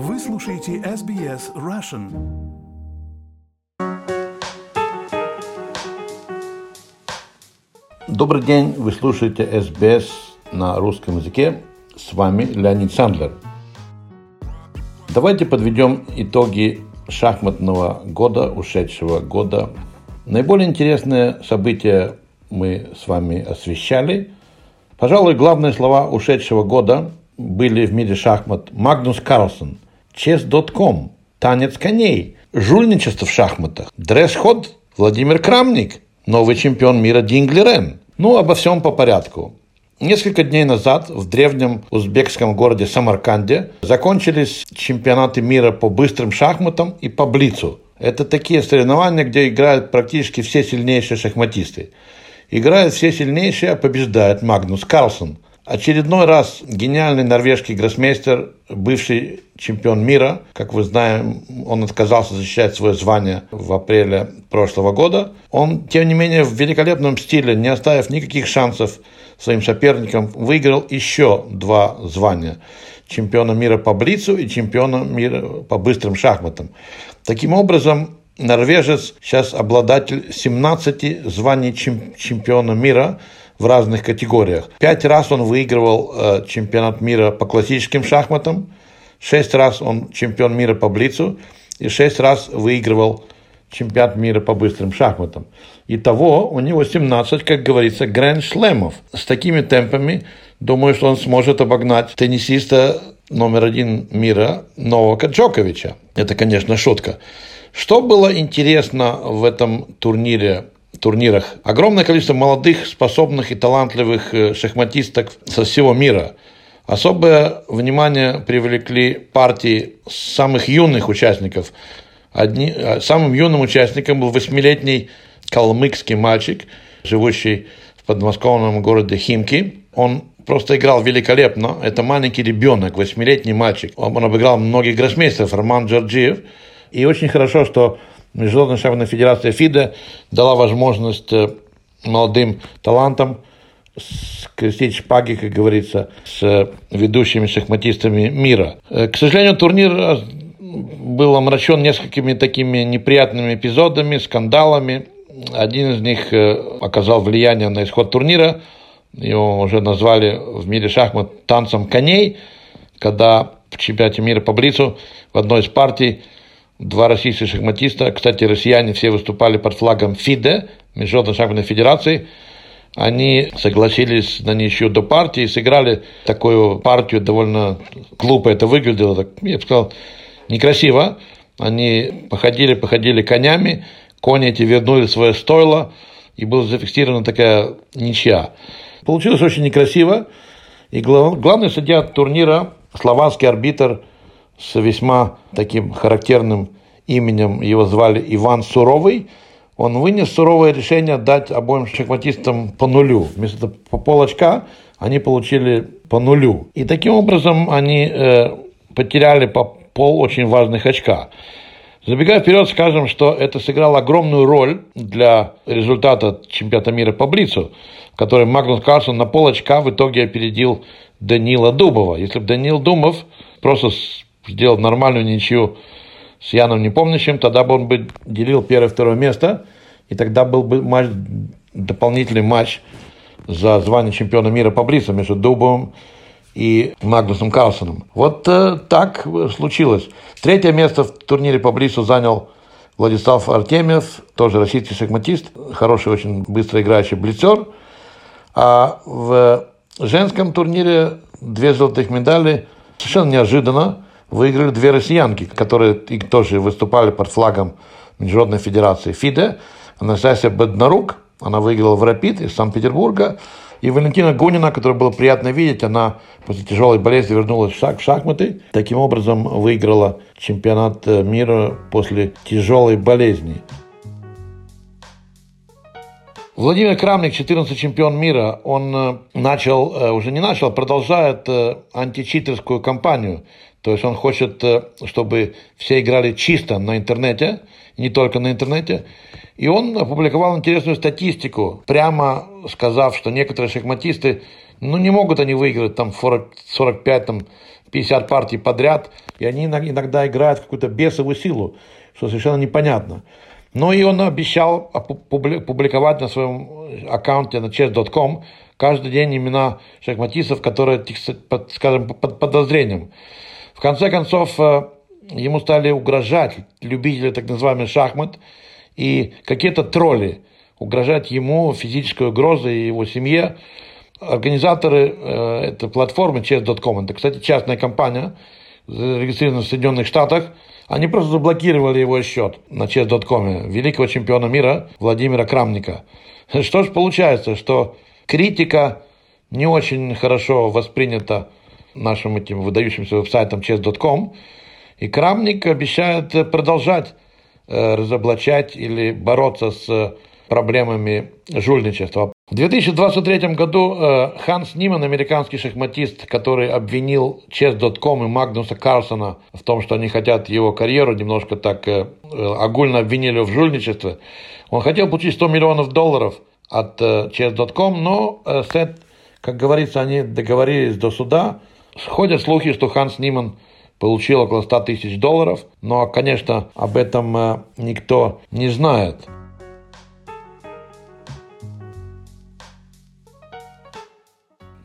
Вы слушаете SBS Russian. Добрый день, вы слушаете SBS на русском языке. С вами Леонид Сандлер. Давайте подведем итоги шахматного года, ушедшего года. Наиболее интересные события мы с вами освещали. Пожалуй, главные слова ушедшего года были в мире шахмат Магнус Карлсон, Chess.com, Танец коней, Жульничество в шахматах, Дресс-ход, Владимир Крамник, новый чемпион мира Динглерен. Ну, обо всем по порядку. Несколько дней назад в древнем узбекском городе Самарканде закончились чемпионаты мира по быстрым шахматам и по блицу. Это такие соревнования, где играют практически все сильнейшие шахматисты. Играют все сильнейшие, а побеждает Магнус Карлсон. Очередной раз гениальный норвежский гроссмейстер, бывший чемпион мира, как вы знаем, он отказался защищать свое звание в апреле прошлого года. Он, тем не менее, в великолепном стиле, не оставив никаких шансов своим соперникам, выиграл еще два звания. Чемпиона мира по блицу и чемпиона мира по быстрым шахматам. Таким образом, норвежец сейчас обладатель 17 званий чемпиона мира в разных категориях. Пять раз он выигрывал э, чемпионат мира по классическим шахматам, шесть раз он чемпион мира по блицу и шесть раз выигрывал чемпионат мира по быстрым шахматам. Итого у него 17, как говорится, гранд-шлемов. С такими темпами, думаю, что он сможет обогнать теннисиста номер один мира Новака Джоковича. Это, конечно, шутка. Что было интересно в этом турнире турнирах огромное количество молодых, способных и талантливых э, шахматисток со всего мира. Особое внимание привлекли партии самых юных участников. Одни, э, самым юным участником был восьмилетний калмыкский мальчик, живущий в подмосковном городе Химки. Он просто играл великолепно. Это маленький ребенок, восьмилетний мальчик. Он обыграл многих гроссмейстеров, Роман Джорджиев. И очень хорошо, что Международная шахматная федерация ФИДе дала возможность э, молодым талантам скрестить шпаги, как говорится, с ведущими шахматистами мира. Э, к сожалению, турнир был омрачен несколькими такими неприятными эпизодами, скандалами. Один из них э, оказал влияние на исход турнира. Его уже назвали в мире шахмат танцем коней, когда в чемпионате мира по Блицу в одной из партий два российских шахматиста, кстати, россияне все выступали под флагом ФИДЕ, Международной шахматной федерации, они согласились на ничью до партии, сыграли такую партию, довольно глупо это выглядело, так, я бы сказал, некрасиво. Они походили, походили конями, кони эти вернули свое стойло, и была зафиксирована такая ничья. Получилось очень некрасиво, и главный судья турнира, словацкий арбитр с весьма таким характерным именем, его звали Иван Суровый, он вынес суровое решение дать обоим шахматистам по нулю. Вместо по полочка они получили по нулю. И таким образом они э, потеряли по пол очень важных очка. Забегая вперед, скажем, что это сыграло огромную роль для результата чемпионата мира по Блицу, в котором Магнус Карлсон на пол очка в итоге опередил Данила Дубова. Если бы Данил Думов просто сделал нормальную ничью с Яном Непомнящим, тогда бы он бы делил первое и второе место, и тогда был бы матч, дополнительный матч за звание чемпиона мира по блицу между Дубовым и Магнусом Карлсоном. Вот э, так случилось. Третье место в турнире по блицу занял Владислав Артемьев, тоже российский шахматист, хороший, очень быстро играющий блицер. А в женском турнире две золотых медали совершенно неожиданно выиграли две россиянки, которые тоже выступали под флагом Международной Федерации ФИДЕ. Анастасия Беднарук, она выиграла в «Рапид» из Санкт-Петербурга. И Валентина Гунина, которую было приятно видеть, она после тяжелой болезни вернулась в шахматы. Таким образом выиграла чемпионат э, мира после тяжелой болезни. Владимир Крамник, 14 чемпион мира, он э, начал, э, уже не начал, продолжает античитерскую кампанию. То есть он хочет, чтобы все играли чисто на интернете, не только на интернете. И он опубликовал интересную статистику, прямо сказав, что некоторые шахматисты, ну не могут они выиграть там 40, 45 там, 50 партий подряд, и они иногда играют какую-то бесовую силу, что совершенно непонятно. Ну и он обещал публиковать на своем аккаунте на chess.com каждый день имена шахматистов, которые, скажем, под подозрением. В конце концов, э, ему стали угрожать любители так называемых шахмат и какие-то тролли угрожать ему физической угрозой и его семье. Организаторы э, этой платформы chess.com, это, кстати, частная компания, зарегистрированная в Соединенных Штатах, они просто заблокировали его счет на chess.com великого чемпиона мира Владимира Крамника. Что ж получается, что критика не очень хорошо воспринята нашим этим выдающимся веб-сайтом chess.com, и Крамник обещает продолжать э, разоблачать или бороться с проблемами жульничества. В 2023 году э, Ханс Ниман, американский шахматист, который обвинил Chess.com и Магнуса Карлсона в том, что они хотят его карьеру, немножко так э, огульно обвинили в жульничестве, он хотел получить 100 миллионов долларов от Chess.com, но, как говорится, они договорились до суда. Ходят слухи, что Ханс Ниман получил около 100 тысяч долларов, но, конечно, об этом никто не знает.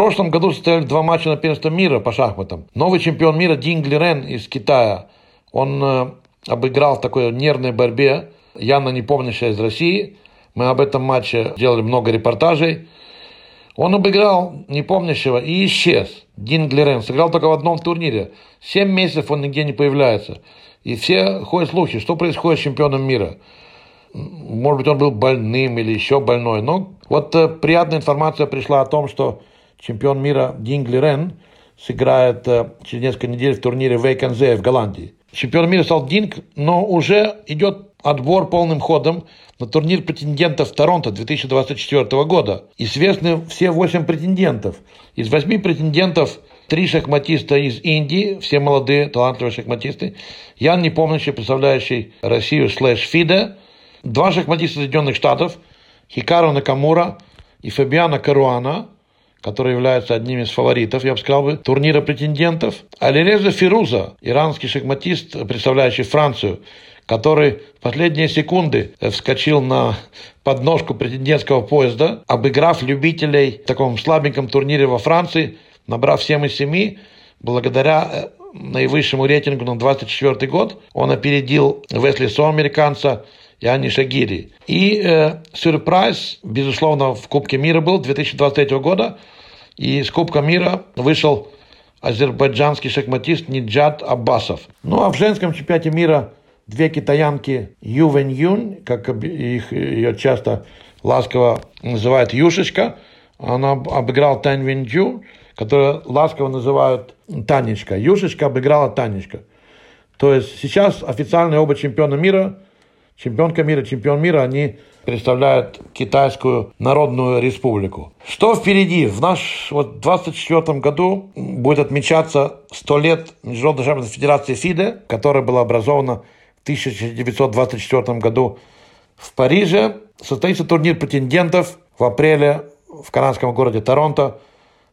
Прошлом году состоялись два матча на первенство мира по шахматам. Новый чемпион мира Дин Глирен из Китая. Он э, обыграл в такой нервной борьбе Яна Непомнящая из России. Мы об этом матче делали много репортажей. Он обыграл Непомнящего и исчез. Дин Глирен сыграл только в одном турнире. Семь месяцев он нигде не появляется. И все ходят слухи, что происходит с чемпионом мира. Может быть, он был больным или еще больной. Но вот э, приятная информация пришла о том, что чемпион мира Дингли Рен, сыграет э, через несколько недель в турнире Вейкензе в Голландии. Чемпион мира стал Динг, но уже идет отбор полным ходом на турнир претендентов Торонто 2024 года. Известны все восемь претендентов. Из восьми претендентов три шахматиста из Индии, все молодые, талантливые шахматисты. Ян Непомнящий, представляющий Россию слэш ФИДе. Два шахматиста Соединенных Штатов, Хикару Накамура и Фабиана Каруана – который является одним из фаворитов, я бы сказал, бы, турнира претендентов. Алиреза Фируза, иранский шахматист, представляющий Францию, который в последние секунды вскочил на подножку претендентского поезда, обыграв любителей в таком слабеньком турнире во Франции, набрав 7 из 7, благодаря э, наивысшему рейтингу на 24 год, он опередил Весли Со, американца, Яни Шагири. И э, сюрприз, безусловно, в Кубке мира был 2023 года. И с Кубка мира вышел азербайджанский шахматист Ниджат Аббасов. Ну а в женском чемпионате мира две китаянки Ю Вэнь Юнь, как их, ее часто ласково называют Юшечка, она обыграла Тань Винь Джу, которую ласково называют Танечка. Юшечка обыграла Танечка. То есть сейчас официальные оба чемпиона мира – чемпионка мира, чемпион мира, они представляют Китайскую Народную Республику. Что впереди? В наш вот 24 году будет отмечаться 100 лет Международной шахматной федерации ФИДЕ, которая была образована в 1924 году в Париже. Состоится турнир претендентов в апреле в канадском городе Торонто.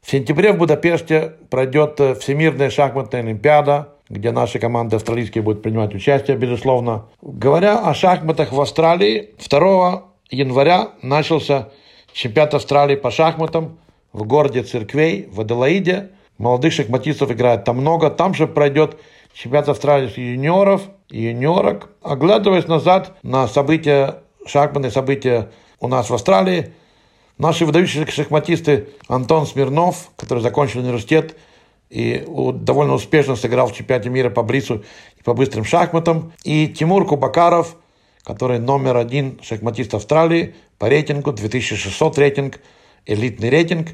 В сентябре в Будапеште пройдет Всемирная шахматная олимпиада – где наши команды австралийские будут принимать участие, безусловно. Говоря о шахматах в Австралии, 2 января начался чемпионат Австралии по шахматам в городе Церквей, в Аделаиде. Молодых шахматистов играет там много. Там же пройдет чемпионат Австралии юниоров и юниорок. Оглядываясь назад на события, шахматные события у нас в Австралии, наши выдающиеся шахматисты Антон Смирнов, который закончил университет, и довольно успешно сыграл в чемпионате мира по брису и по быстрым шахматам. И Тимур Кубакаров, который номер один шахматист Австралии по рейтингу, 2600 рейтинг, элитный рейтинг.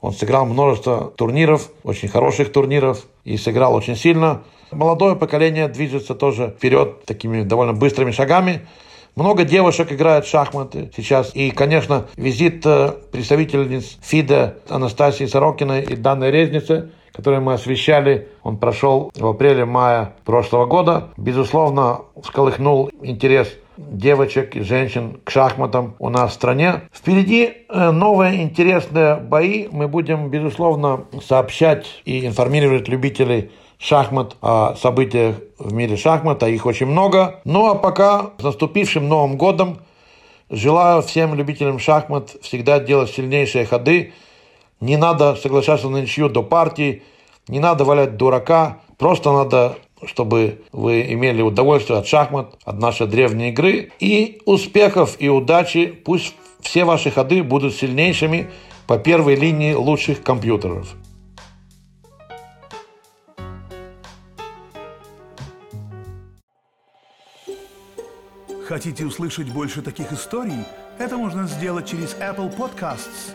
Он сыграл множество турниров, очень хороших турниров, и сыграл очень сильно. Молодое поколение движется тоже вперед такими довольно быстрыми шагами. Много девушек играют в шахматы сейчас. И, конечно, визит э, представительниц ФИДа Анастасии Сорокиной и Данной Резницы – который мы освещали, он прошел в апреле-мае прошлого года. Безусловно, сколыхнул интерес девочек и женщин к шахматам у нас в стране. Впереди э, новые интересные бои. Мы будем, безусловно, сообщать и информировать любителей шахмат о событиях в мире шахмата. Их очень много. Ну а пока с наступившим Новым годом желаю всем любителям шахмат всегда делать сильнейшие ходы. Не надо соглашаться на ничью до партии. Не надо валять дурака. Просто надо чтобы вы имели удовольствие от шахмат, от нашей древней игры. И успехов и удачи. Пусть все ваши ходы будут сильнейшими по первой линии лучших компьютеров. Хотите услышать больше таких историй? Это можно сделать через Apple Podcasts,